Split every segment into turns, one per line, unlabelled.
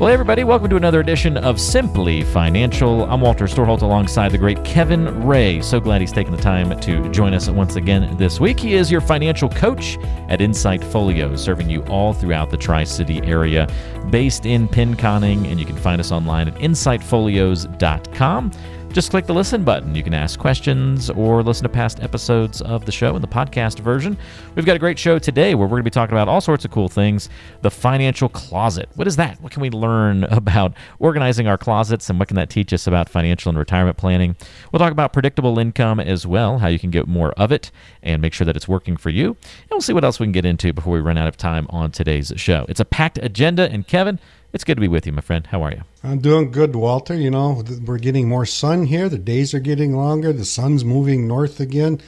Well, hey everybody, welcome to another edition of Simply Financial. I'm Walter Storholt alongside the great Kevin Ray. So glad he's taken the time to join us once again this week. He is your financial coach at Insight Folio, serving you all throughout the Tri City area, based in Pinconning, and you can find us online at insightfolios.com just click the listen button. You can ask questions or listen to past episodes of the show in the podcast version. We've got a great show today where we're going to be talking about all sorts of cool things. The financial closet. What is that? What can we learn about organizing our closets and what can that teach us about financial and retirement planning? We'll talk about predictable income as well, how you can get more of it and make sure that it's working for you. And we'll see what else we can get into before we run out of time on today's show. It's a packed agenda. And Kevin, it's good to be with you, my friend. How are you?
I'm doing good, Walter. You know, we're getting more sun here. The days are getting longer. The sun's moving north again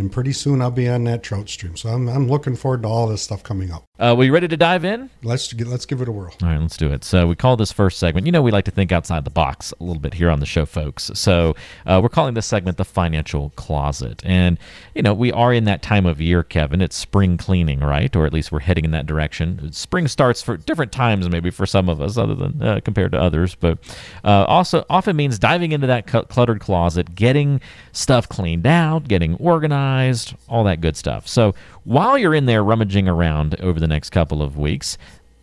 and pretty soon I'll be on that trout stream. So I'm, I'm looking forward to all this stuff coming up.
Uh, we ready to dive in?
Let's get, let's give it a whirl.
All right, let's do it. So we call this first segment. You know, we like to think outside the box a little bit here on the show, folks. So uh, we're calling this segment the financial closet, and you know, we are in that time of year, Kevin. It's spring cleaning, right? Or at least we're heading in that direction. Spring starts for different times, maybe for some of us, other than uh, compared to others, but uh, also often means diving into that cluttered closet, getting stuff cleaned out, getting organized, all that good stuff. So while you're in there rummaging around over the next couple of weeks,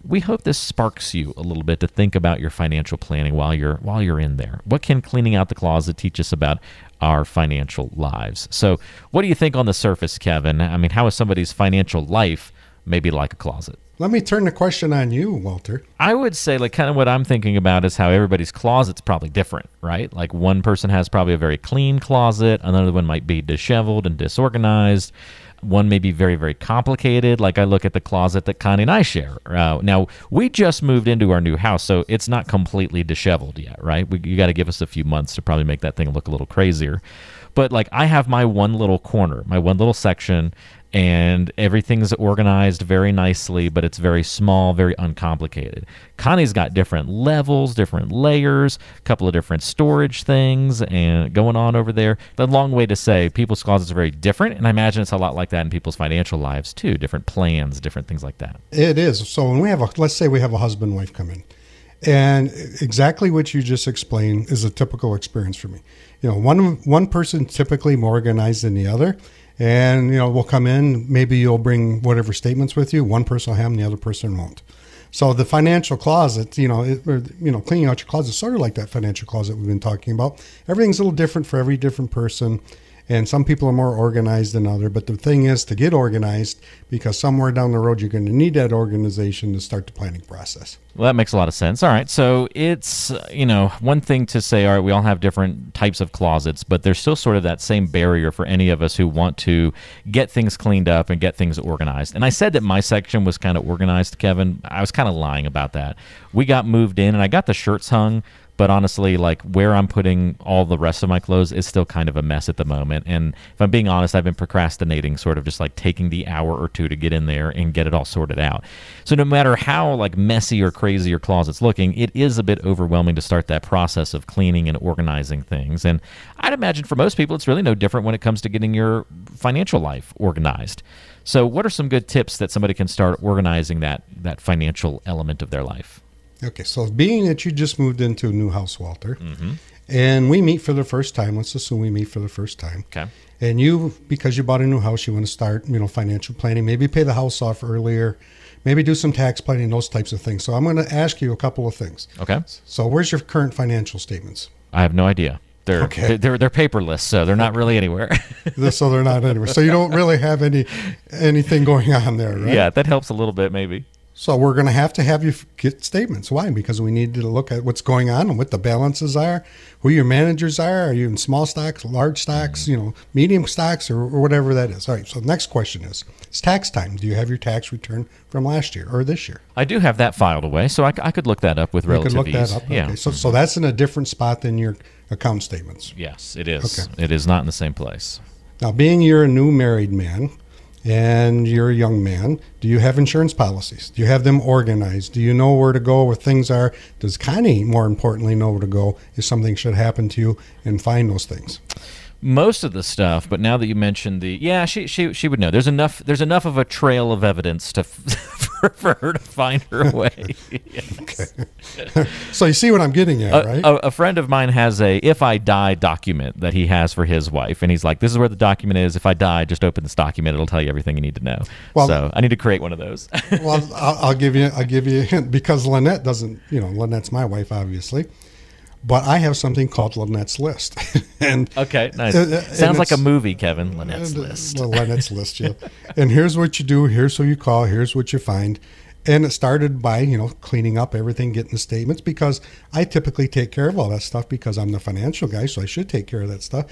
we hope this sparks you a little bit to think about your financial planning while you're while you're in there. What can cleaning out the closet teach us about our financial lives? So, what do you think on the surface, Kevin? I mean, how is somebody's financial life maybe like a closet?
Let me turn the question on you, Walter.
I would say, like, kind of what I'm thinking about is how everybody's closet's probably different, right? Like, one person has probably a very clean closet, another one might be disheveled and disorganized. One may be very, very complicated. Like I look at the closet that Connie and I share. Uh, now, we just moved into our new house, so it's not completely disheveled yet, right? We, you got to give us a few months to probably make that thing look a little crazier. But like I have my one little corner, my one little section, and everything's organized very nicely, but it's very small, very uncomplicated. Connie's got different levels, different layers, a couple of different storage things, and going on over there. The long way to say people's closets are very different, and I imagine it's a lot like that in people's financial lives too. Different plans, different things like that.
It is. So when we have a, let's say we have a husband wife come in, and exactly what you just explained is a typical experience for me. You know, one one person typically more organized than the other and you know we'll come in. Maybe you'll bring whatever statements with you. One person will have them, the other person won't. So the financial closet, you know, it, or, you know, cleaning out your closet, sort of like that financial closet we've been talking about. Everything's a little different for every different person and some people are more organized than other but the thing is to get organized because somewhere down the road you're going to need that organization to start the planning process
well that makes a lot of sense. All right. So it's you know one thing to say all right we all have different types of closets but there's still sort of that same barrier for any of us who want to get things cleaned up and get things organized. And i said that my section was kind of organized kevin. I was kind of lying about that. We got moved in and i got the shirts hung but honestly, like where I'm putting all the rest of my clothes is still kind of a mess at the moment. And if I'm being honest, I've been procrastinating, sort of just like taking the hour or two to get in there and get it all sorted out. So no matter how like messy or crazy your closet's looking, it is a bit overwhelming to start that process of cleaning and organizing things. And I'd imagine for most people, it's really no different when it comes to getting your financial life organized. So, what are some good tips that somebody can start organizing that that financial element of their life?
Okay, so being that you just moved into a new house, Walter, mm-hmm. and we meet for the first time. Let's assume we meet for the first time.
Okay.
And you, because you bought a new house, you want to start, you know, financial planning. Maybe pay the house off earlier. Maybe do some tax planning, those types of things. So I'm going to ask you a couple of things.
Okay.
So where's your current financial statements?
I have no idea. They're okay. they're they're paperless, so they're not really anywhere.
so they're not anywhere. So you don't really have any anything going on there, right?
Yeah, that helps a little bit, maybe.
So we're going to have to have you get statements. Why? Because we need to look at what's going on and what the balances are, who your managers are. Are you in small stocks, large stocks, mm-hmm. you know, medium stocks, or, or whatever that is? All right. So the next question is: It's tax time. Do you have your tax return from last year or this year?
I do have that filed away, so I could look that up with
You
relative
could look
ease.
that up.
Yeah.
Okay. So so mm-hmm. that's in a different spot than your account statements.
Yes, it is.
Okay.
It is not in the same place.
Now, being you're a new married man and you're a young man, do you have insurance policies? Do you have them organized? Do you know where to go where things are? Does Connie, more importantly, know where to go if something should happen to you and find those things?
most of the stuff but now that you mentioned the yeah she she she would know there's enough there's enough of a trail of evidence to for, her to find her way Yes.
So you see what I'm getting at,
a,
right?
a, a friend of mine has a if I die document that he has for his wife, and he's like, "This is where the document is. If I die, just open this document; it'll tell you everything you need to know."
Well-
so I need to create one of those.
well, I'll, I'll give you I'll give you a hint because Lynette doesn't, you know, Lynette's my wife, obviously, but I have something called Lynette's list, and
okay, nice.
Uh, uh,
Sounds like a movie, Kevin. Lynette's
uh,
list.
Well, Lynette's list, yeah. And here's what you do. Here's who you call. Here's what you find. And it started by you know cleaning up everything, getting the statements because I typically take care of all that stuff because I'm the financial guy, so I should take care of that stuff.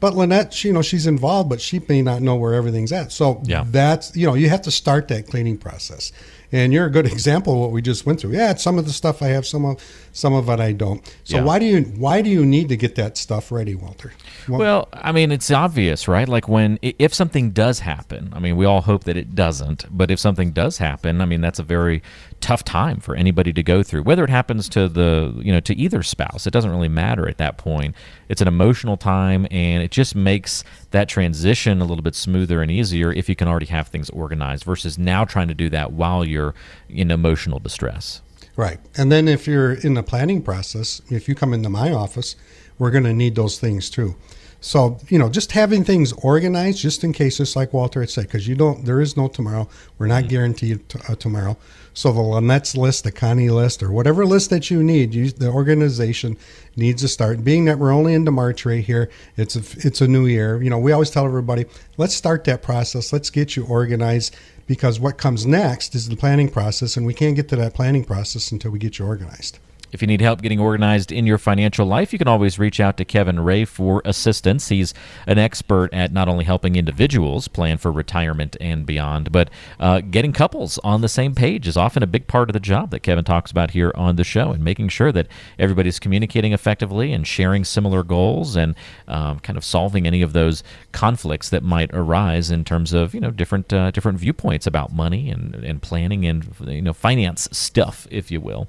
But Lynette, she, you know, she's involved, but she may not know where everything's at. So
Yeah.
that's you know you have to start that cleaning process. And you're a good example of what we just went through. Yeah, some of the stuff I have, some of some of it I don't. So
Yeah.
why do you why do you need to get that stuff ready, Walter?
Well, I mean, it's obvious, right? Like when if something does happen, I mean, we all hope that it doesn't, but if something does happen, I mean, that's a very tough time for anybody to go through. Whether it happens to the, you know, to either spouse, it doesn't really matter at that point. It's an emotional time and it just makes that transition a little bit smoother and easier if you can already have things organized versus now trying to do that while you're in emotional distress.
Right. And then if you're in the planning process, if you come into my office, we're going to need those things too. So, you know, just having things organized just in case, just like Walter had said, because you don't, there is no tomorrow. We're not guaranteed t- uh, tomorrow. So the Lynette's list, the Connie list, or whatever list that you need, you, the organization needs to start. Being that we're only into March right here, it's a, it's a new year. You know, we always tell everybody, let's start that process. Let's get you organized because what comes next is the planning process, and we can't get to that planning process until we get you organized.
If you need help getting organized in your financial life, you can always reach out to Kevin Ray for assistance. He's an expert at not only helping individuals plan for retirement and beyond, but uh, getting couples on the same page is often a big part of the job that Kevin talks about here on the show and making sure that everybody's communicating effectively and sharing similar goals and um, kind of solving any of those conflicts that might arise in terms of you know different uh, different viewpoints about money and, and planning and you know finance stuff, if you will.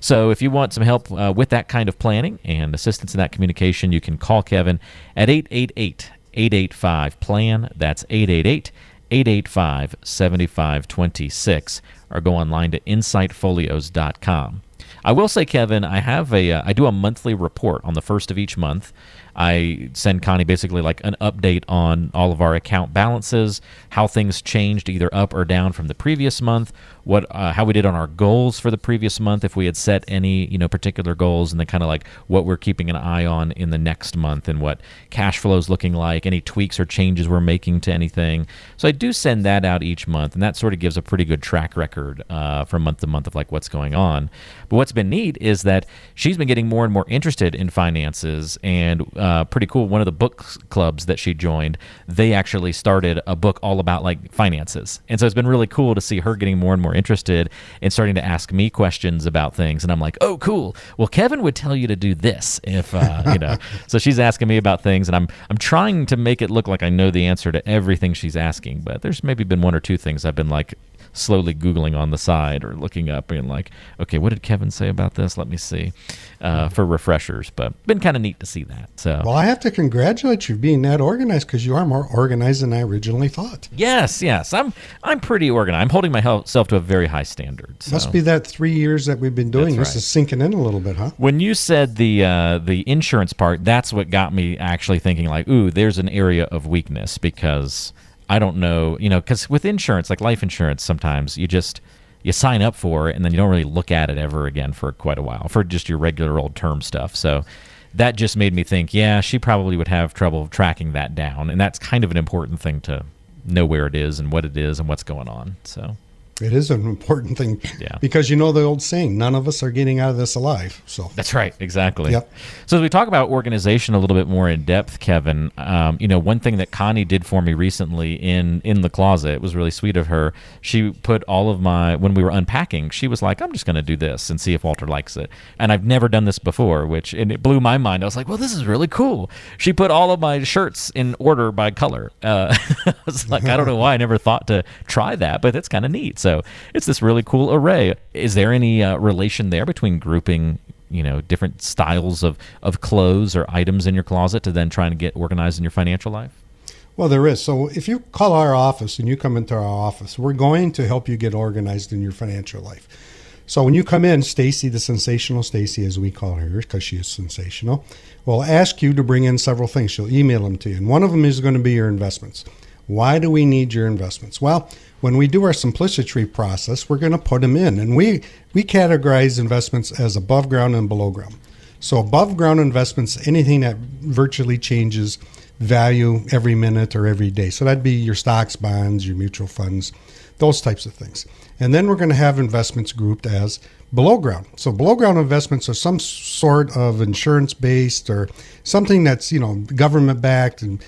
So if you want some help uh, with that kind of planning and assistance in that communication, you can call Kevin at 888 885 PLAN. That's 888 885 7526 or go online to insightfolios.com. I will say, Kevin, I have a uh, I do a monthly report on the first of each month. I send Connie basically like an update on all of our account balances, how things changed either up or down from the previous month, what uh, how we did on our goals for the previous month, if we had set any you know particular goals, and then kind of like what we're keeping an eye on in the next month and what cash flow is looking like, any tweaks or changes we're making to anything. So I do send that out each month, and that sort of gives a pretty good track record uh, from month to month of like what's going on. But what's been neat is that she's been getting more and more interested in finances, and uh, pretty cool. One of the book clubs that she joined, they actually started a book all about like finances, and so it's been really cool to see her getting more and more interested in starting to ask me questions about things. And I'm like, oh, cool. Well, Kevin would tell you to do this if uh, you know. so she's asking me about things, and I'm I'm trying to make it look like I know the answer to everything she's asking, but there's maybe been one or two things I've been like slowly googling on the side or looking up and like okay what did kevin say about this let me see uh, for refreshers but been kind of neat to see that so
Well, I have to congratulate you for being that organized because you are more organized than I originally thought.
yes yes i'm i'm pretty organized i'm holding myself to a very high standard so.
Must be that three years that we've been doing
That's
this
right.
is sinking in a little bit, huh?
When you said the uh, the insurance part, that's what got me actually thinking like, ooh, there's an area of weakness because I don't know, you know, because with insurance, like life insurance, sometimes you just you sign up for it and then you don't really look at it ever again for quite a while for just your regular old term stuff. So that just made me think, yeah, she probably would have trouble tracking that down, and that's kind of an important thing to know where it is and what it is and what's going on. So
It is an important thing.
Yeah.
Because you know the old saying, none of us are getting out of this alive. So
That's right, exactly.
Yep.
So as we talk about organization a little bit more in depth, Kevin, um, you know, one thing that Connie did for me recently in in the closet it was really sweet of her. She put all of my when we were unpacking, she was like, "I'm just going to do this and see if Walter likes it." And I've never done this before, which and it blew my mind. I was like, "Well, this is really cool." She put all of my shirts in order by color. Uh, I was like, I don't know why I never thought to try that, but it's kind of neat. So it's this really cool array. Is there any uh, relation there between grouping? you know different styles of, of clothes or items in your closet to then trying to get organized in your financial life
Well, there is. So if you call our office and you come into our office, we're going to help you get organized in your financial life. So when you come in, Stacy, the sensational Stacy, as we call her, because she is sensational, will ask you to bring in several things. She'll email them to you, and one of them is going to be your investments. Why do we need your investments? Well, when we do our simplicity process, we're going to put them in, and we we categorize investments as above ground and below ground. So above ground investments, anything that virtually changes value every minute or every day. So that'd be your stocks, bonds, your mutual funds, those types of things. And then we're going to have investments grouped as below ground. So below ground investments are some sort of insurance based or something that's, you know, government backed and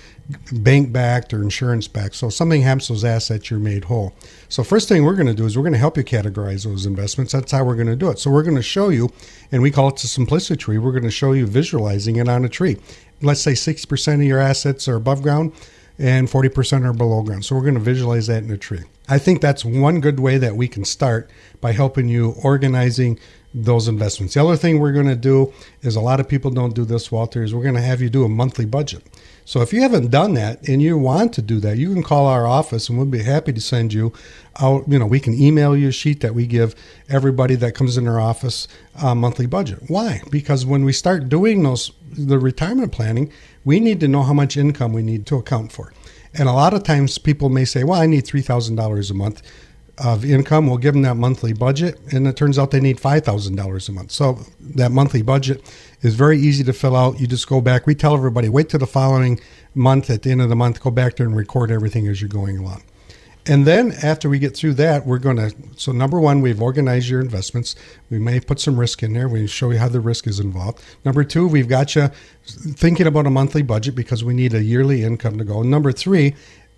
bank backed or insurance backed. So something happens to those assets, you're made whole. So first thing we're going to do is we're going to help you categorize those investments. That's how we're going to do it. So we're going to show you, and we call it the simplicity tree. We're going to show you visualizing it on a tree. Let's say 60% of your assets are above ground and 40% are below ground. So we're going to visualize that in a tree. I think that's one good way that we can start by helping you organizing those investments. The other thing we're going to do is a lot of people don't do this, Walter, is we're going to have you do a monthly budget. So if you haven't done that and you want to do that, you can call our office and we'll be happy to send you out. You know, we can email you a sheet that we give everybody that comes in our office a monthly budget. Why? Because when we start doing those, the retirement planning, we need to know how much income we need to account for. And a lot of times people may say, well, I need $3,000 a month of income. We'll give them that monthly budget, and it turns out they need five thousand dollars a month. So that monthly budget is very easy to fill out. You just go back. We tell everybody wait till the following month. At the end of the month, go back there and record everything as you're going along. And then after we get through that, we're going to. So number one, we've organized your investments. We may put some risk in there. We show you how the risk is involved. Number two, we've got you thinking about a monthly budget because we need a yearly income to go. Number three,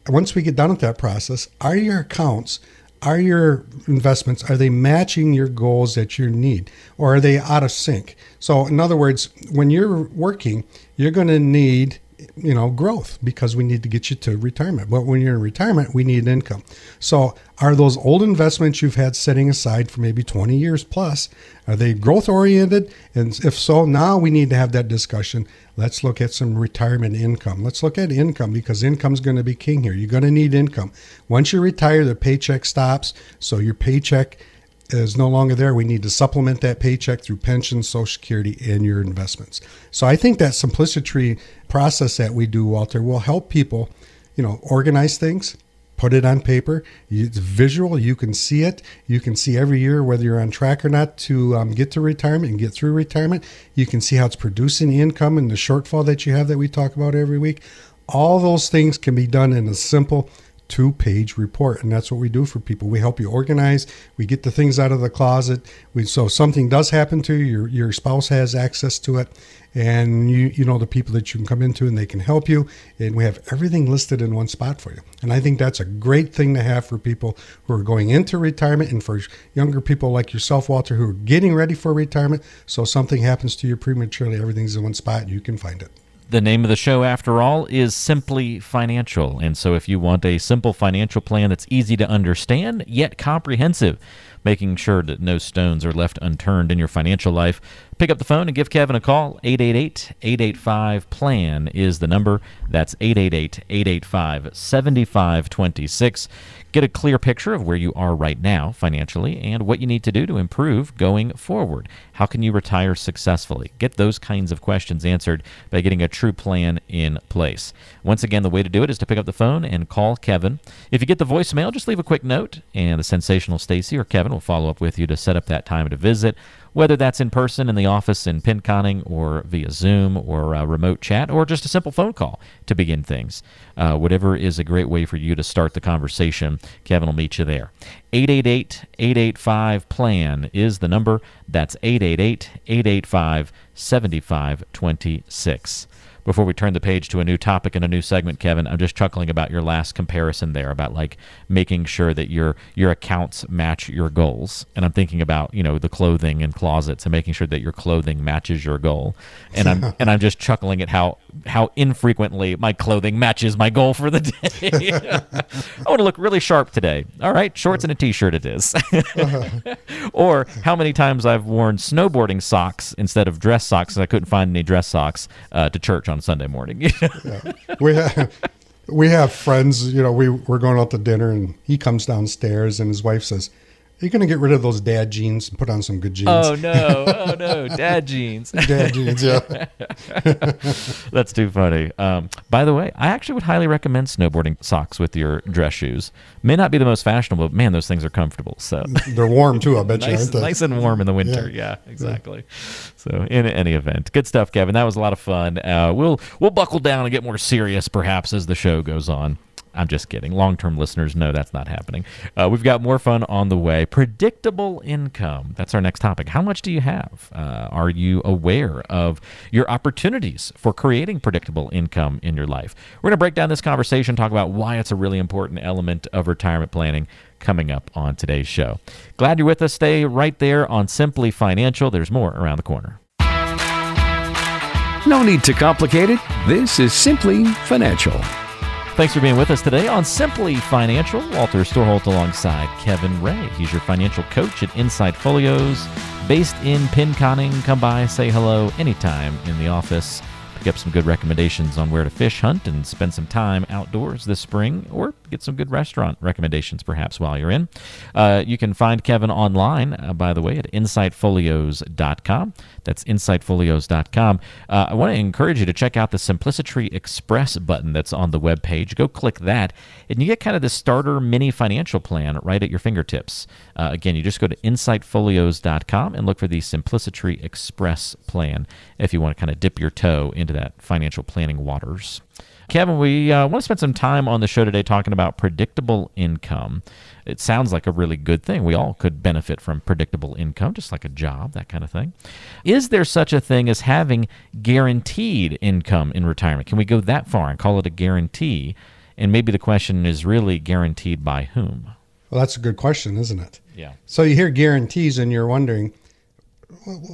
once we get done with that process, are your accounts are your investments are they matching your goals that you need or are they out of sync so in other words when you're working you're going to need you know growth because we need to get you to retirement. But when you're in retirement we need income. So are those old investments you've had setting aside for maybe 20 years plus are they growth oriented? And if so now we need to have that discussion. Let's look at some retirement income. Let's look at income because income's going to be king here. You're going to need income. Once you retire the paycheck stops so your paycheck is no longer there. We need to supplement that paycheck through pension, Social Security, and your investments. So I think that simplicity process that we do, Walter, will help people, you know, organize things, put it on paper. It's visual. You can see it. You can see every year whether you're on track or not to um, get to retirement and get through retirement. You can see how it's producing the income and the shortfall that you have that we talk about every week. All those things can be done in a simple two page report and that's what we do for people. We help you organize we get the things out of the closet. We so something does happen to you your, your spouse has access to it and you you know the people that you can come into and they can help you and we have everything listed in one spot for you. And i think that's a great thing to have for people who are going into retirement and for younger people like yourself walter who are getting ready for retirement. So something happens to you prematurely everything's in one spot you can find it
the name of the show, after all, is Simply Financial. And so, if you want a simple financial plan that's easy to understand yet comprehensive, making sure that no stones are left unturned in your financial life, pick up the phone and give Kevin a call. 888 885 PLAN is the number. That's 888 885 7526. Get a clear picture of where you are right now financially and what you need to do to improve going forward. How can you retire successfully? Get those kinds of questions answered by getting a true plan in place. Once again, the way to do it is to pick up the phone and call Kevin. If you get the voicemail, just leave a quick note, and the sensational Stacy or Kevin will follow up with you to set up that time to visit. Whether that's in person in the office in Pinconning or via Zoom or uh, remote chat or just a simple phone call to begin things. Uh, whatever is a great way for you to start the conversation, Kevin will meet you there. 888 885 PLAN is the number. That's 888 885 7526 before we turn the page to a new topic and a new segment, Kevin, I'm just chuckling about your last comparison there about like making sure that your your accounts match your goals. And I'm thinking about, you know, the clothing and closets and making sure that your clothing matches your goal. And I'm and I'm just chuckling at how how infrequently my clothing matches my goal for the day. I want to look really sharp today. All right, shorts and a t-shirt it is. or how many times I've worn snowboarding socks instead of dress socks because I couldn't find any dress socks uh, to church on Sunday morning.
yeah. We have we have friends. You know, we we're going out to dinner, and he comes downstairs, and his wife says, "Are you going to get rid of those dad jeans and put on some good jeans?"
Oh no! Oh no! Dad jeans.
dad jeans. Yeah.
That's too funny. Um, by the way, I actually would highly recommend snowboarding socks with your dress shoes. May not be the most fashionable, but man, those things are comfortable. So
they're warm too. I bet you.
nice, nice and warm in the winter. Yeah, yeah exactly. Yeah. So in any event, good stuff, Kevin. That was a lot of fun. Uh, we'll we'll buckle down and get more serious, perhaps, as the show goes on. I'm just kidding. Long term listeners know that's not happening. Uh, we've got more fun on the way. Predictable income. That's our next topic. How much do you have? Uh, are you aware of your opportunities for creating predictable income in your life? We're going to break down this conversation, talk about why it's a really important element of retirement planning coming up on today's show. Glad you're with us. Stay right there on Simply Financial. There's more around the corner.
No need to complicate it. This is Simply Financial.
Thanks for being with us today on Simply Financial. Walter Storholt alongside Kevin Ray. He's your financial coach at Insight Folios, based in Pinconning. Come by, say hello anytime in the office pick up some good recommendations on where to fish, hunt, and spend some time outdoors this spring, or get some good restaurant recommendations perhaps while you're in. Uh, you can find Kevin online, uh, by the way, at insightfolios.com. That's insightfolios.com. Uh, I want to encourage you to check out the Simplicity Express button that's on the web page. Go click that, and you get kind of the starter mini financial plan right at your fingertips. Uh, again, you just go to insightfolios.com and look for the Simplicity Express plan if you want to kind of dip your toe into that financial planning waters. Kevin, we uh, want to spend some time on the show today talking about predictable income. It sounds like a really good thing. We all could benefit from predictable income, just like a job, that kind of thing. Is there such a thing as having guaranteed income in retirement? Can we go that far and call it a guarantee? And maybe the question is really guaranteed by whom?
Well, that's a good question, isn't it?
Yeah.
So you hear guarantees and you're wondering,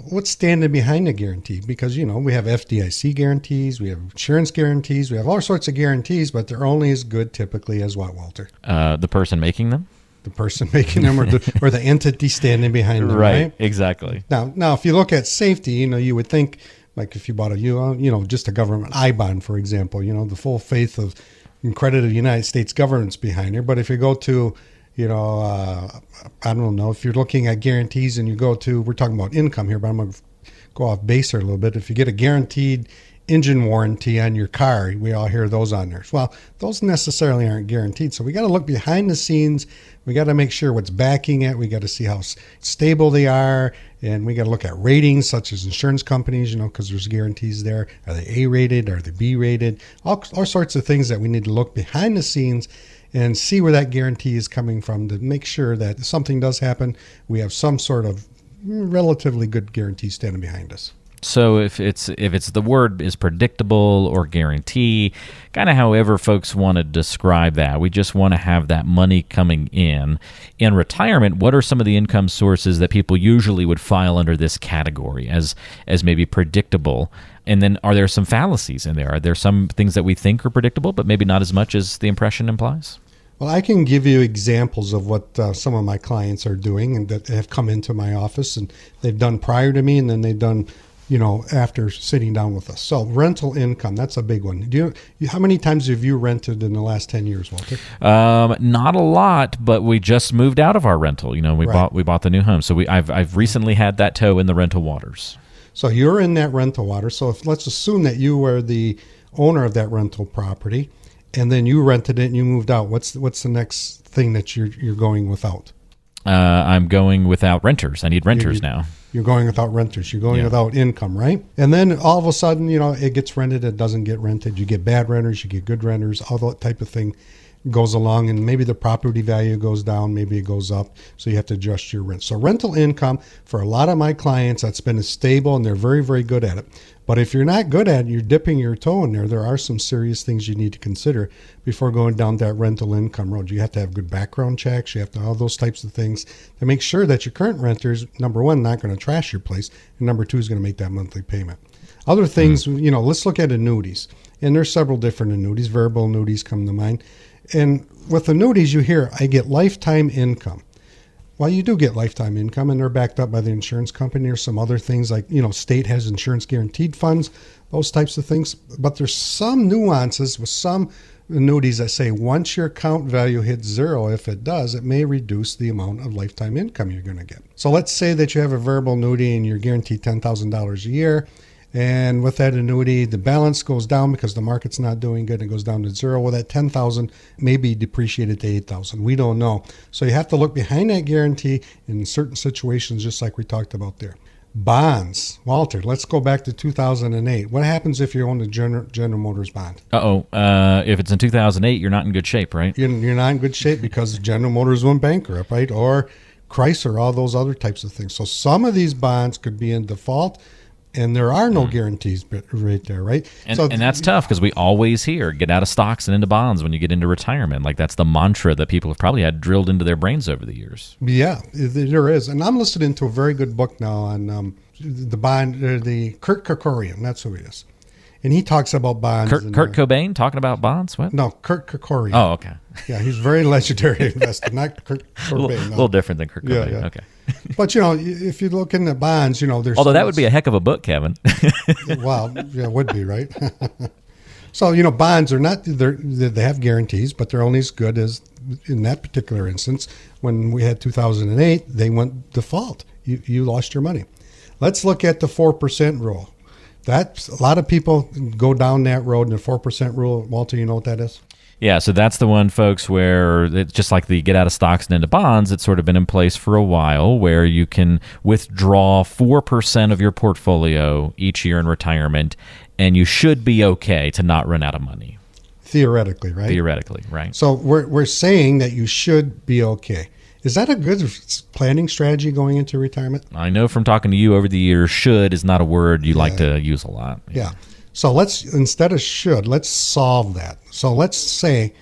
what's standing behind the guarantee? Because you know we have FDIC guarantees, we have insurance guarantees, we have all sorts of guarantees, but they're only as good typically as what, Walter?
Uh, the person making them.
The person making them, or the or the entity standing behind them.
Right.
right.
Exactly.
Now, now, if you look at safety, you know, you would think like if you bought a you you know just a government I bond, for example, you know, the full faith of and credit of the United States government's behind her. But if you go to you know, uh, I don't know if you're looking at guarantees and you go to, we're talking about income here, but I'm going to go off base here a little bit. If you get a guaranteed engine warranty on your car, we all hear those on there. Well, those necessarily aren't guaranteed. So we got to look behind the scenes. We got to make sure what's backing it. We got to see how stable they are. And we got to look at ratings such as insurance companies, you know, because there's guarantees there. Are they A rated? Are they B rated? All, all sorts of things that we need to look behind the scenes and see where that guarantee is coming from to make sure that if something does happen, we have some sort of relatively good guarantee standing behind us.
So if it's if it's the word is predictable or guarantee, kind of however folks want to describe that, we just want to have that money coming in. In retirement, what are some of the income sources that people usually would file under this category as as maybe predictable? And then are there some fallacies in there? Are there some things that we think are predictable, but maybe not as much as the impression implies?
Well, I can give you examples of what uh, some of my clients are doing and that have come into my office and they've done prior to me and then they've done, you know, after sitting down with us. So rental income, that's a big one. Do you, how many times have you rented in the last 10 years, Walter?
Um, not a lot, but we just moved out of our rental. You know, we
Right.
bought we bought the new home. So we I've I've recently had that toe in the rental waters.
So you're in that rental water. So if let's assume that you were the owner of that rental property and then you rented it and you moved out. What's what's the next thing that you're you're going without?
Uh, I'm going without renters. I need renters
You-
now.
You're going without renters. You're going
Yeah.
without income, right? And then all of a sudden, you know, it gets rented. It doesn't get rented. You get bad renters. You get good renters. All that type of thing goes along, and maybe the property value goes down. Maybe it goes up. So you have to adjust your rent. So rental income for a lot of my clients, that's been stable, and they're very, very good at it. But if you're not good at it, you're dipping your toe in there. There are some serious things you need to consider before going down that rental income road. You have to have good background checks. You have to all those types of things to make sure that your current renters, number one, not going to trash your place, and number two is going to make that monthly payment. Other hmm. things, you know, let's look at annuities. And there's several different annuities. Variable annuities come to mind. And with annuities, you hear, I get lifetime income. Well, you do get lifetime income, and they're backed up by the insurance company or some other things like, you know, state has insurance guaranteed funds, those types of things. But there's some nuances with some annuities that say once your account value hits zero, if it does, it may reduce the amount of lifetime income you're going to get. So let's say that you have a variable annuity and you're guaranteed $10,000 a year. And with that annuity, the balance goes down because the market's not doing good. It goes down to zero. Well, that ten thousand may be depreciated to eight thousand. We don't know. So you have to look behind that guarantee in certain situations, just like we talked about there. Bonds, Walter. Let's go back to 2008. What happens if you own a General, General Motors bond?
Uh-oh. Uh If it's in 2008, you're not in good shape, right?
You're, you're not in good shape because General Motors went bankrupt, right? Or Chrysler, all those other types of things. So some of these bonds could be in default, and there are no guarantees right there, right?
And,
so
and that's tough because we always hear get out of stocks and into bonds when you get into retirement. Like that's the mantra that people have probably had drilled into their brains over the years.
Yeah, there is, and I'm listening to a very good book now on um, the bond, uh, the Kurt Kerkorian. That's who he is, and he talks about bonds.
Kurt, Kurt
uh,
Cobain talking about bonds? What?
no, Kurt Kerkorian.
Oh, okay.
yeah, he's very legendary investor, not Kurt
A little,
Cobain. no.
little different than Kurt
Yeah,
Cobain.
yeah.
Okay.
But you know, if you look in the bonds, you know, there's
Although that would be a heck of a book, Kevin.
well, yeah, it would be right. so you know, bonds are not they're, they have guarantees, but they're only as good as in that particular instance. When we had 2008, they went default. You you lost your money. Let's look at the four percent rule. That's a lot of people go down that road. And the four percent rule, Walter, you know what that is?
Yeah, so that's the one, folks, where it's just like the get out of stocks and into bonds, it's sort of been in place for a while where you can withdraw 4% of your portfolio each year in retirement, and you should be okay to not run out of money,
Theoretically, right?
theoretically, right?
So we're we're saying that you should be okay. Is that a good planning strategy going into retirement?
I know from talking to you over the years, should is not a word you like to use a lot.
Yeah. So let's instead of should, let's solve that. So let's say,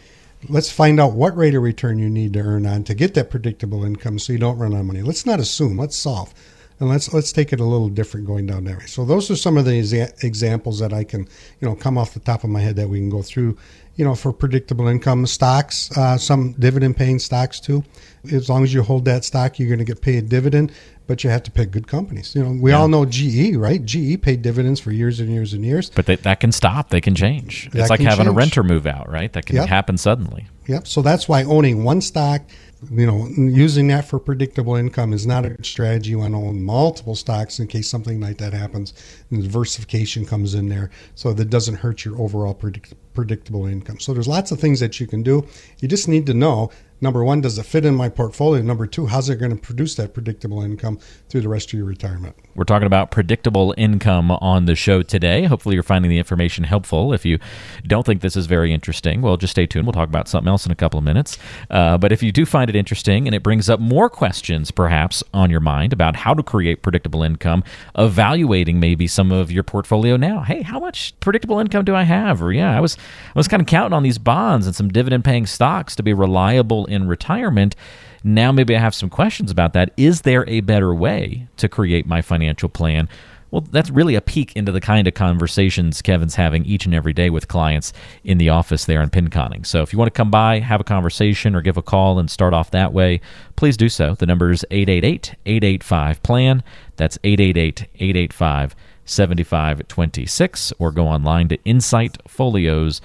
let's find out what rate of return you need to earn on to get that predictable income, so you don't run out of money. Let's not assume. Let's solve, and let's let's take it a little different going down that way. So those are some of the exa- examples that I can, you know, come off the top of my head that we can go through. You know, for predictable income, stocks, uh, some dividend paying stocks too. As long as you hold that stock, you're going to get paid dividend but you have to pick good companies. You know, we all know GE, right? GE paid dividends for years and years and years.
But they, that can stop. They can change.
That
it's like having a renter move out, right? That can
Yep.
happen suddenly.
Yep. So that's why owning one stock, you know, using that for predictable income is not a good strategy. You want to own multiple stocks in case something like that happens. And diversification comes in there so that doesn't hurt your overall predict- predictable income. So there's lots of things that you can do. You just need to know number one, does it fit in my portfolio? Number two, how's it going to produce that predictable income through the rest of your retirement?
We're talking about predictable income on the show today. Hopefully, you're finding the information helpful. If you don't think this is very interesting, well, just stay tuned. We'll talk about something else in a couple of minutes. Uh, but if you do find it interesting and it brings up more questions, perhaps, on your mind about how to create predictable income, evaluating maybe some of your portfolio now. Hey, how much predictable income do I have? Or, yeah, I was, I was kind of counting on these bonds and some dividend paying stocks to be reliable in retirement. Now, maybe I have some questions about that. Is there a better way to create my financial plan? Well, that's really a peek into the kind of conversations Kevin's having each and every day with clients in the office there in Pinconning. So if you want to come by, have a conversation, or give a call and start off that way, please do so. The number is 888 885 PLAN. That's 888 885 7526 or go online to insightfolios.com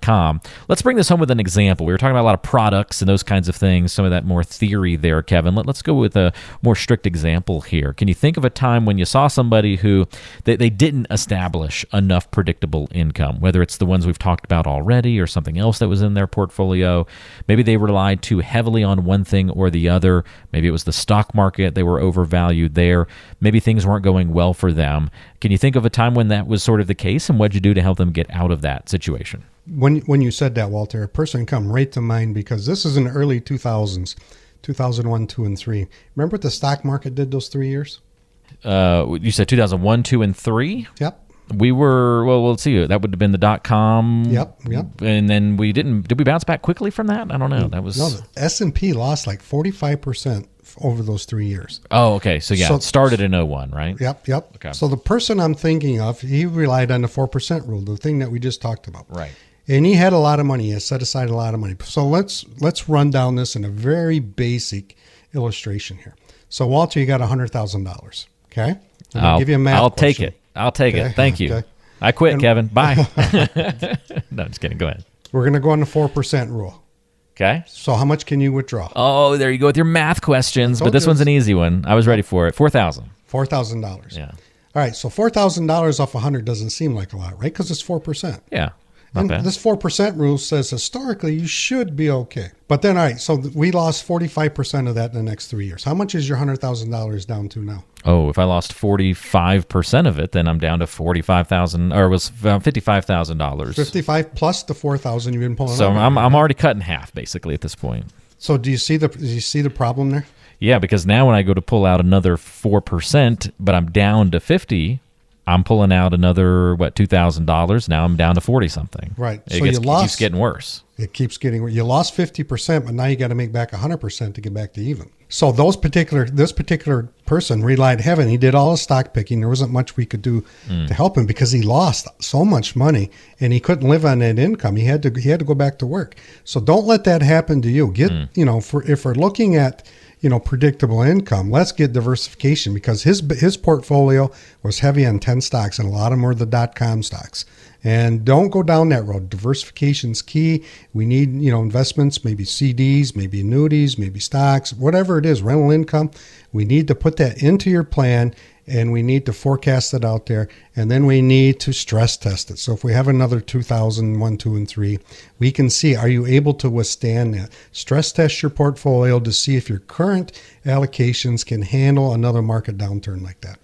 com. Let's bring this home with an example. We were talking about a lot of products and those kinds of things, some of that more theory there, Kevin. Let, us go with a more strict example here. Can you think of a time when you saw somebody who they, they didn't establish enough predictable income, whether it's the ones we've talked about already or something else that was in their portfolio? Maybe they relied too heavily on one thing or the other. Maybe it was the stock market, they were overvalued there. Maybe things weren't going well for them. Can you think of a time when that was sort of the case and what'd you do to help them get out of that situation?
when when you said that, Walter, a person come right to mind because this is in the early 2000s, 2001, two, and three. Remember what the stock market did those three years?
Uh, you said 2001, two, and three.
Yep.
We were well. Let's see. That would have been the dot com.
Yep. Yep.
And then we didn't. Did we bounce back quickly from that? I don't know. That was
no. The S and P lost like 45 percent over those three years.
Oh, okay. So yeah,
So-
it started in 01, right?
Yep, yep.
Okay.
So the person I'm thinking of, he relied on the four percent rule, the thing that we just talked about.
Right.
And he had a lot of money. He set aside a lot of money. So let's let's run down this in a very basic illustration here. So Walter, you got hundred thousand dollars. Okay. I'm
I'll,
give you a math
I'll take it. I'll take
Okay,
it. Thank you.
okay.
I quit, Kevin. Bye. no, just kidding. Go ahead.
We're gonna go on the four percent rule.
Okay.
So how much can you withdraw?
Oh, there you go with your math questions. But this
you
one's an easy one. I was ready for it. Four thousand.
Four thousand dollars.
Yeah.
All right. So four thousand dollars off a hundred doesn't seem like a lot, right? Because it's four percent.
Yeah. Not
And
bad.
this four percent rule says historically you should be okay. But then, all right, so we lost forty five percent of that in the next three years. How much is your hundred thousand dollars down to now?
oh, if I lost forty five percent of it, then I'm down to forty five thousand, or it was uh, fifty five thousand dollars.
Fifty five plus the four thousand you've been pulling.
So. I'm I'm already cut in half basically at this point.
so do you see the do you see the problem there?
Yeah, because now when I go to pull out another four percent, but I'm down to fifty, I'm pulling out another what two thousand dollars. Now I'm down to forty something.
Right.
It
So
gets,
you lost-
keeps getting worse.
It keeps getting worse. you lost fifty percent, but now you got to make back hundred percent to get back to even. So those particular this particular person relied heavily. He did all his stock picking. There wasn't much we could do mm. to help him because he lost so much money and he couldn't live on that income. He had to he had to go back to work. So don't let that happen to you. Get mm. you know for if we're looking at you know predictable income, let's get diversification because his his portfolio was heavy on ten stocks and a lot of them were the dot com stocks. And don't go down that road. Diversification's key. We need, you know, investments, maybe CDs, maybe annuities, maybe stocks, whatever it is, rental income. We need to put that into your plan and we need to forecast it out there. And then we need to stress test it. So if we have another 2001, 2, and 3, we can see are you able to withstand that? Stress test your portfolio to see if your current allocations can handle another market downturn like that.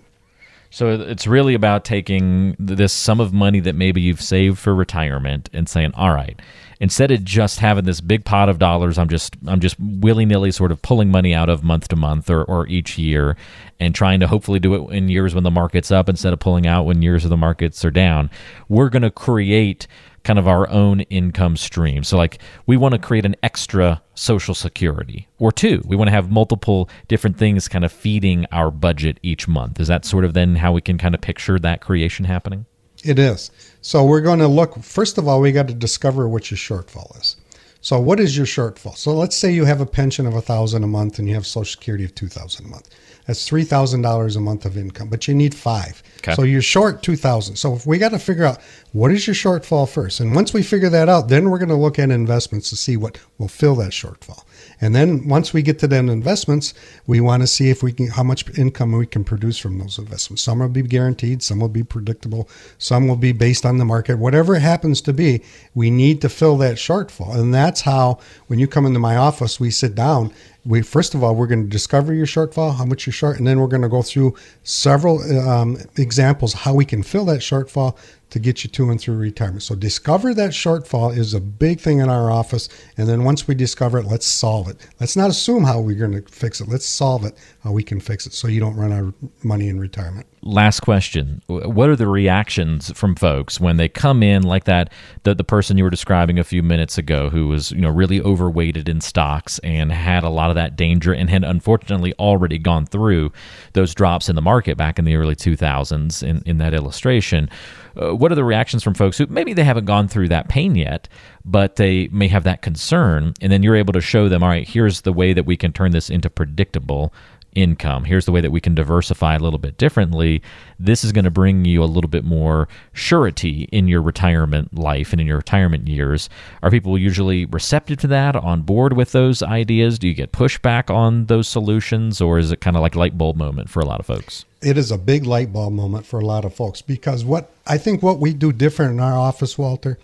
So it's really about taking this sum of money that maybe you've saved for retirement and saying, "All right, instead of just having this big pot of dollars, I'm just I'm just willy nilly sort of pulling money out of month to month or, or each year, and trying to hopefully do it in years when the market's up instead of pulling out when years of the markets are down. We're going to create." Kind of our own income stream. So, like, we want to create an extra social security or two. We want to have multiple different things kind of feeding our budget each month. Is that sort of then how we can kind of picture that creation happening?
It is. So we're going to look, first of all, we got to discover what your shortfall is. So what is your shortfall? So let's say you have a pension of a thousand a month and you have social security of two thousand a month. That's three thousand dollars a month of income, but you need five.
Okay.
So you're short two thousand. So if we got to figure out what is your shortfall first, and once we figure that out, then we're going to look at investments to see what will fill that shortfall. And then once we get to then investments, we want to see if we can how much income we can produce from those investments. Some will be guaranteed, some will be predictable, some will be based on the market. Whatever it happens to be, we need to fill that shortfall. And that's how when you come into my office, we sit down we first of all we're going to discover your shortfall how much you're short and then we're going to go through several um, examples how we can fill that shortfall to get you to and through retirement. So discover that shortfall is a big thing in our office. And then once we discover it let's solve it. Let's not assume how we're going to fix it. Let's solve it how we can fix it so you don't run out of money in retirement.
Last question. What are the reactions from folks when they come in like that the, the person you were describing a few minutes ago who was you know really overweighted in stocks and had a lot of that danger and had unfortunately already gone through those drops in the market back in the early 2000s in, in that illustration uh, what are the reactions from folks who maybe they haven't gone through that pain yet but they may have that concern and then you're able to show them all right here's the way that we can turn this into predictable income. Here's the way that we can diversify a little bit differently. This is going to bring you a little bit more surety in your retirement life and in your retirement years. Are people usually receptive to that, on board with those ideas? Do you get pushback on those solutions, or is it kind of like light bulb moment for a lot of folks?
It is a big light bulb moment for a lot of folks because what I think what we do different in our office, Walter,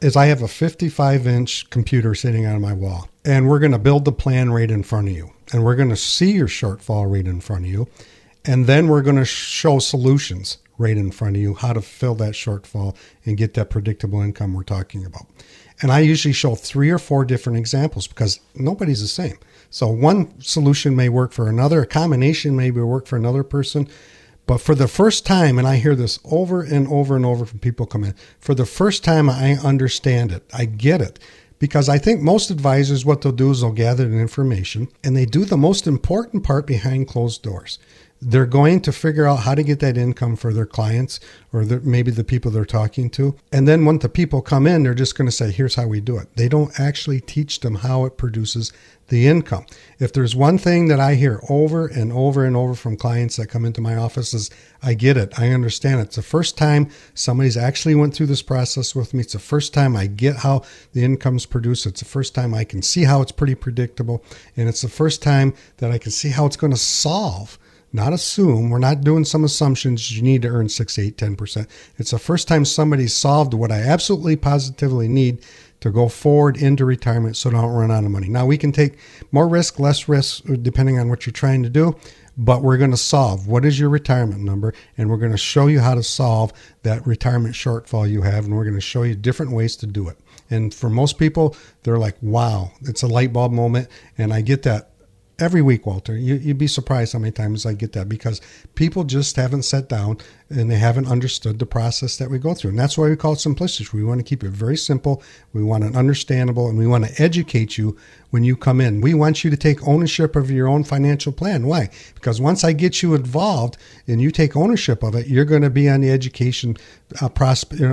is I have a 55 inch computer sitting on my wall, and we're going to build the plan right in front of you, and we're going to see your shortfall right in front of you, and then we're going to show solutions right in front of you how to fill that shortfall and get that predictable income we're talking about. And I usually show three or four different examples because nobody's the same. So one solution may work for another, a combination maybe work for another person. But for the first time, and I hear this over and over and over from people come in, for the first time I understand it. I get it. Because I think most advisors, what they'll do is they'll gather the information and they do the most important part behind closed doors they're going to figure out how to get that income for their clients or maybe the people they're talking to. And then when the people come in, they're just going to say, here's how we do it. They don't actually teach them how it produces the income. If there's one thing that I hear over and over and over from clients that come into my office is, I get it. I understand it. It's the first time somebody's actually went through this process with me. It's the first time I get how the income's produced. It's the first time I can see how it's pretty predictable. And it's the first time that I can see how it's going to solve not assume. We're not doing some assumptions you need to earn 6, 8, 10%. It's the first time somebody solved what I absolutely positively need to go forward into retirement so don't run out of money. Now, we can take more risk, less risk, uh, depending on what you're trying to do, but we're going to solve what is your retirement number, and we're going to show you how to solve that retirement shortfall you have, and we're going to show you different ways to do it. And for most people, they're like, wow, it's a light bulb moment. And I get that every week, Walter. You, would be surprised how many times I get that because people just haven't sat down and they haven't understood the process that we go through. And that's why we call it simplicity. We want to keep it very simple. We want it understandable and we want to educate you when you come in. We want you to take ownership of your own financial plan. Why? Because once I get you involved and you take ownership of it, you're going to be on the education uh,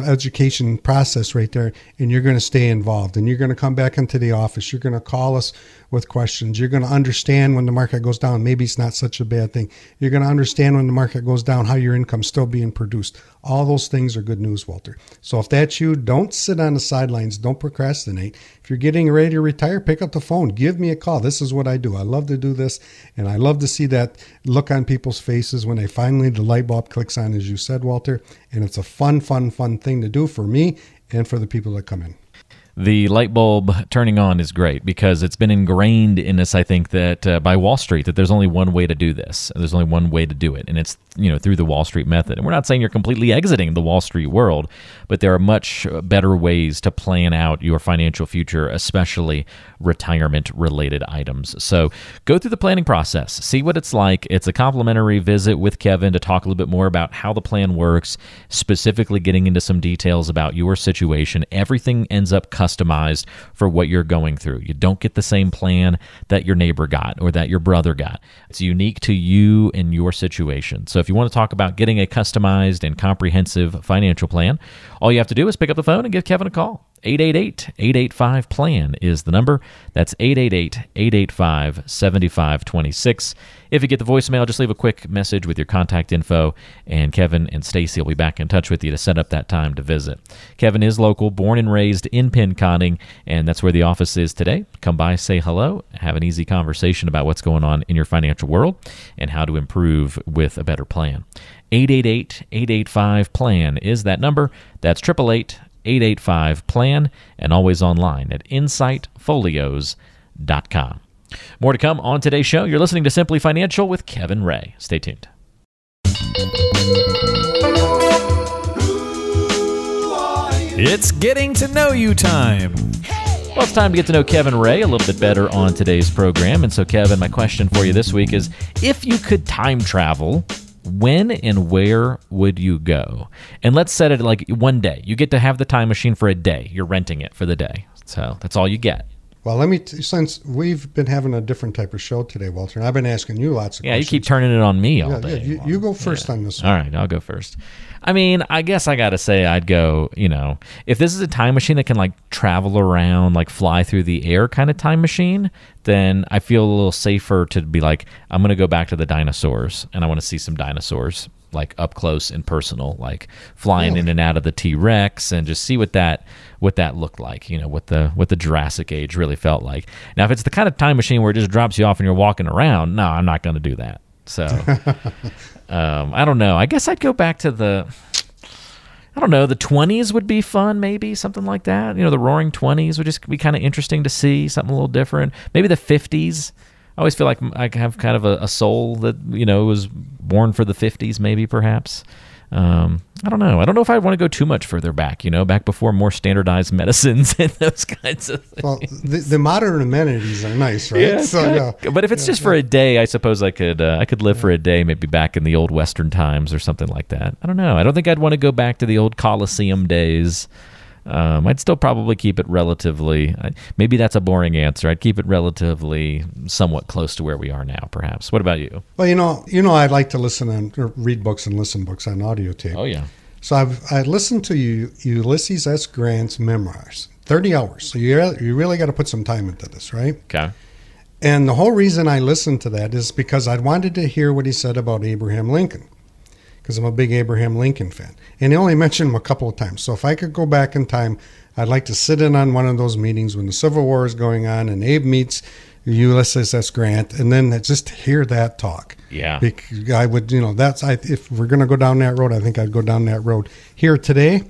education process right there, and you're going to stay involved. And you're going to come back into the office. You're going to call us with questions. You're going to understand when the market goes down. Maybe it's not such a bad thing. You're going to understand when the market goes down how your income still being produced. All those things are good news, Walter. So if that's you, don't sit on the sidelines. Don't procrastinate. If you're getting ready to retire, pick up the phone. Give me a call. This is what I do. I love to do this, and I love to see that look on people's faces when they finally the light bulb clicks on, as you said, Walter. And it's a fun, fun, fun thing to do for me and for the people that come in
the light bulb turning on is great because it's been ingrained in us i think that uh, by wall street that there's only one way to do this. There's only one way to do it. And it's you know through the wall street method. And we're not saying you're completely exiting the wall street world but there are much better ways to plan out your financial future especially retirement related items. So go through the planning process. See what it's like. It's a complimentary visit with kevin to talk a little bit more about how the plan works specifically getting into some details about your situation. Everything ends up customized for what you're going through. You don't get the same plan that your neighbor got or that your brother got. It's unique to you and your situation. So if you want to talk about getting a customized and comprehensive financial plan, all you have to do is pick up the phone and give Kevin a call. 888 885 PLAN is the number. That's 888 885 7526. If you get the voicemail, just leave a quick message with your contact info, and Kevin and Stacy will be back in touch with you to set up that time to visit. Kevin is local, born and raised in Pinconning, and that's where the office is today. Come by, say hello, have an easy conversation about what's going on in your financial world and how to improve with a better plan. 888 885 PLAN is that number. That's 888 885 PLAN and always online at insightfolios.com. More to come on today's show. You're listening to Simply Financial with Kevin Ray. Stay tuned.
It's getting to know you time.
Well, it's time to get to know Kevin Ray a little bit better on today's program. And so, Kevin, my question for you this week is if you could time travel, when and where would you go? And let's set it like one day. You get to have the time machine for a day. You're renting it for the day. So that's all you get.
Well, let me t- since we've been having a different type of show today, Walter, and I've been asking you lots of questions.
Yeah, you
questions.
keep turning it on me all
Yeah,
day.
yeah, you, you go first on this.
All
One.
right, I'll go first. I mean, I guess I got to say I'd go, you know, if this is a time machine that can like travel around, like fly through the air kind of time machine, then I feel a little safer to be like, I'm going to go back to the dinosaurs and I want to see some dinosaurs like up close and personal, like flying in and out of the T-Rex and just see what that what that looked like, you know, what the what the Jurassic age really felt like. Now, if it's the kind of time machine where it just drops you off and you're walking around, no, I'm not going to do that. So um, I don't know. I guess I'd go back to the. I don't know. The twenties would be fun, maybe something like that. You know, the Roaring Twenties would just be kind of interesting to see something a little different. Maybe the fifties. I always feel like I have kind of a, a soul that you know was born for the fifties, maybe perhaps. Um, I don't know. I don't know if I want to go too much further back. You know, back before more standardized medicines and those kinds of things.
Well, the, the modern amenities are nice, right? Yeah, so yeah,
But if it's just for a day, I suppose I could uh, I could live for a day, maybe back in the old Western times or something like that. I don't know. I don't think I'd want to go back to the old Colosseum days. Um, I'd still probably keep it relatively. Maybe that's a boring answer. I'd keep it relatively somewhat close to where we are now, perhaps. What about you?
well, you know, you know, I'd like to listen and read books and listen books on audio tape.
Oh yeah,
So I've I listened to Ulysses S. Grant's memoirs, thirty hours. So you you really got to put some time into this, right?
okay.
And the whole reason I listened to that is because I wanted to hear what he said about Abraham Lincoln, because I'm a big Abraham Lincoln fan. And he only mentioned him a couple of times. So if I could go back in time, I'd like to sit in on one of those meetings when the Civil War is going on and Abe meets Ulysses S. Grant, and then just hear that talk.
Yeah.
Bec- I would, you know, that's I, if we're going to go down that road, I think I'd go down that road here today.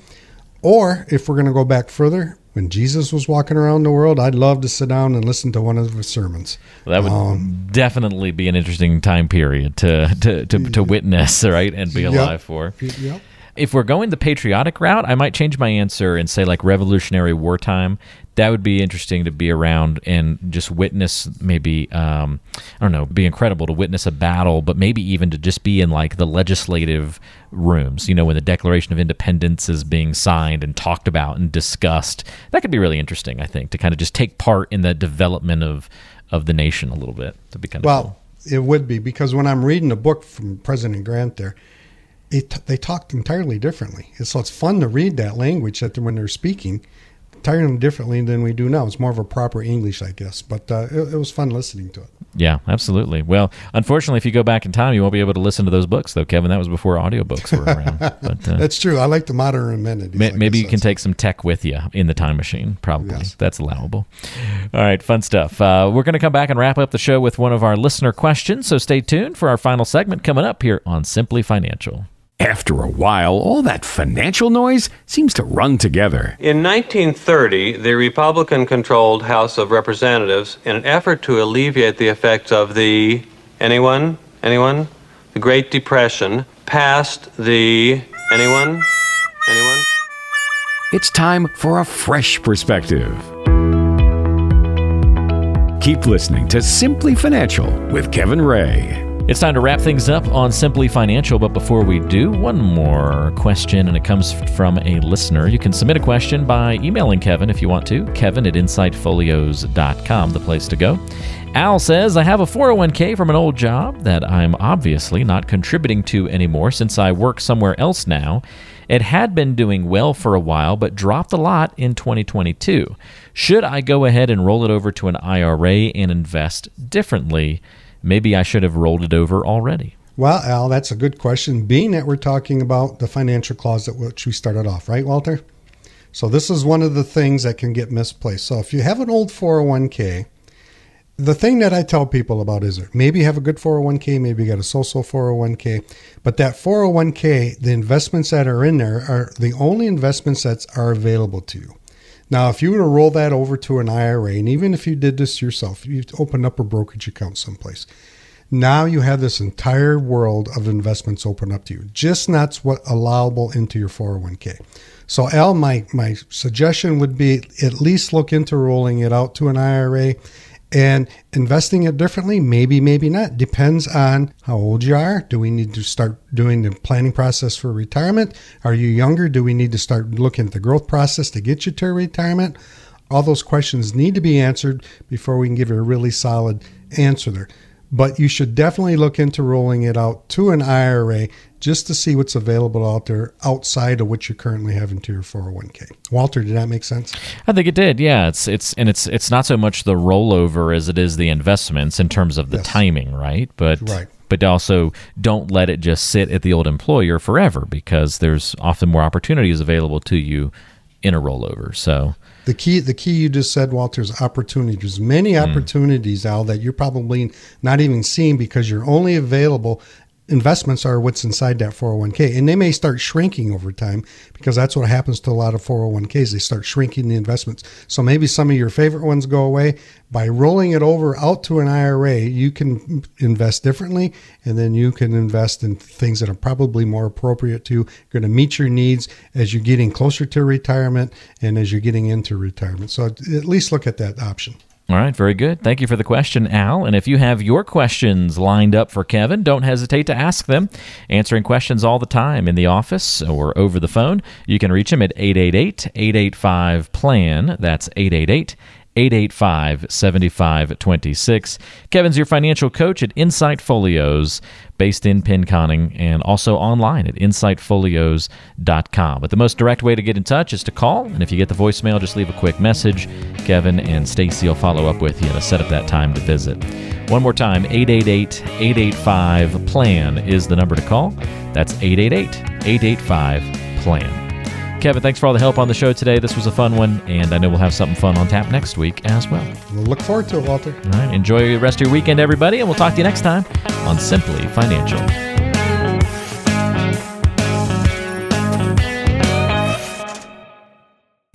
Or if we're going to go back further, when Jesus was walking around the world, I'd love to sit down and listen to one of his sermons.
Well, that would
Um,
definitely be an interesting time period to to to, to witness, right, and be
Yep.
alive for.
Yep.
If we're going the patriotic route, I might change my answer and say like Revolutionary wartime. That would be interesting to be around and just witness. Maybe um, I don't know, be incredible to witness a battle, but maybe even to just be in like the legislative rooms. You know, when the Declaration of Independence is being signed and talked about and discussed. That could be really interesting. I think to kind of just take part in the development of of the nation a little bit. To be kind of
Well,
cool.
it would be because when I'm reading a book from President Grant, there, it, they talked entirely differently. And so it's fun to read that language that when they're speaking entirely differently than we do now. It's more of a proper English, I guess. But uh, it, it was fun listening to it.
Yeah, absolutely. Well, unfortunately, if you go back in time, you won't be able to listen to those books, though, Kevin. That was before audiobooks were around. But uh,
That's true. I like the modern amenities.
may,
I
maybe you can take some tech with you in the time machine. Probably
Yes.
that's allowable. All right, fun stuff. Uh, we're going to come back and wrap up the show with one of our listener questions. So stay tuned for our final segment coming up here on Simply Financial.
After a while, all that financial noise seems to run together.
In 1930, the Republican controlled House of Representatives, in an effort to alleviate the effects of the. Anyone? Anyone? The Great Depression, passed the. Anyone? Anyone?
It's time for a fresh perspective. Keep listening to Simply Financial with Kevin Ray.
It's time to wrap things up on Simply Financial, but before we do, one more question, and it comes from a listener. You can submit a question by emailing Kevin if you want to, kevin at insightfolios.com, the place to go. Al says, I have a 401k from an old job that I'm obviously not contributing to anymore since I work somewhere else now. It had been doing well for a while, but dropped a lot in 2022. Should I go ahead and roll it over to an IRA and invest differently? Maybe I should have rolled it over already.
Well, Al, that's a good question. Being that we're talking about the financial clause at which we started off, right, Walter? So this is one of the things that can get misplaced. So if you have an old 401k, the thing that I tell people about is maybe you have a good 401k, maybe you got a so-so 401k, but that 401k, the investments that are in there are the only investments that are available to you. Now, if you were to roll that over to an IRA, and even if you did this yourself, you've opened up a brokerage account someplace, now you have this entire world of investments open up to you. Just not what allowable into your 401k. So, Al, my, my suggestion would be at least look into rolling it out to an IRA and investing it differently. Maybe, maybe not. Depends on how old you are. Do we need to start doing the planning process for retirement? Are you younger? Do we need to start looking at the growth process to get you to retirement? All those questions need to be answered before we can give you a really solid answer there. But you should definitely look into rolling it out to an IRA just to see what's available out there outside of what you currently have into your 401k. Walter, did that make sense?
I think it did. Yeah, it's it's and it's it's not so much the rollover as it is the investments in terms of the
Yes.
timing, right? But
Right.
but also don't let it just sit at the old employer forever because there's often more opportunities available to you in a rollover. So
The key, the key you just said, Walter, is opportunity. There's many hmm. opportunities, Al, that you're probably not even seeing because you're only available. Investments are what's inside that 401k, and they may start shrinking over time because that's what happens to a lot of 401ks. They start shrinking the investments. So maybe some of your favorite ones go away. By rolling it over out to an IRA, you can invest differently, and then you can invest in things that are probably more appropriate to, going to meet your needs as you're getting closer to retirement and as you're getting into retirement. So at least look at that option.
All right, very good. Thank you for the question, Al. And if you have your questions lined up for Kevin, don't hesitate to ask them. Answering questions all the time in the office or over the phone. You can reach him at 888 885 PLAN. That's 888 885 7526. Kevin's your financial coach at Insight Folios, based in Pinconning, and also online at insightfolios.com. But the most direct way to get in touch is to call, and if you get the voicemail, just leave a quick message. Kevin and Stacy will follow up with you to set up that time to visit. One more time 888 885 PLAN is the number to call. That's 888 885 PLAN. Kevin, thanks for all the help on the show today. This was a fun one, and I know we'll have something fun on tap next week as well.
We'll look forward to it, Walter.
All right, enjoy the rest of your weekend, everybody, and we'll talk to you next time on Simply Financial.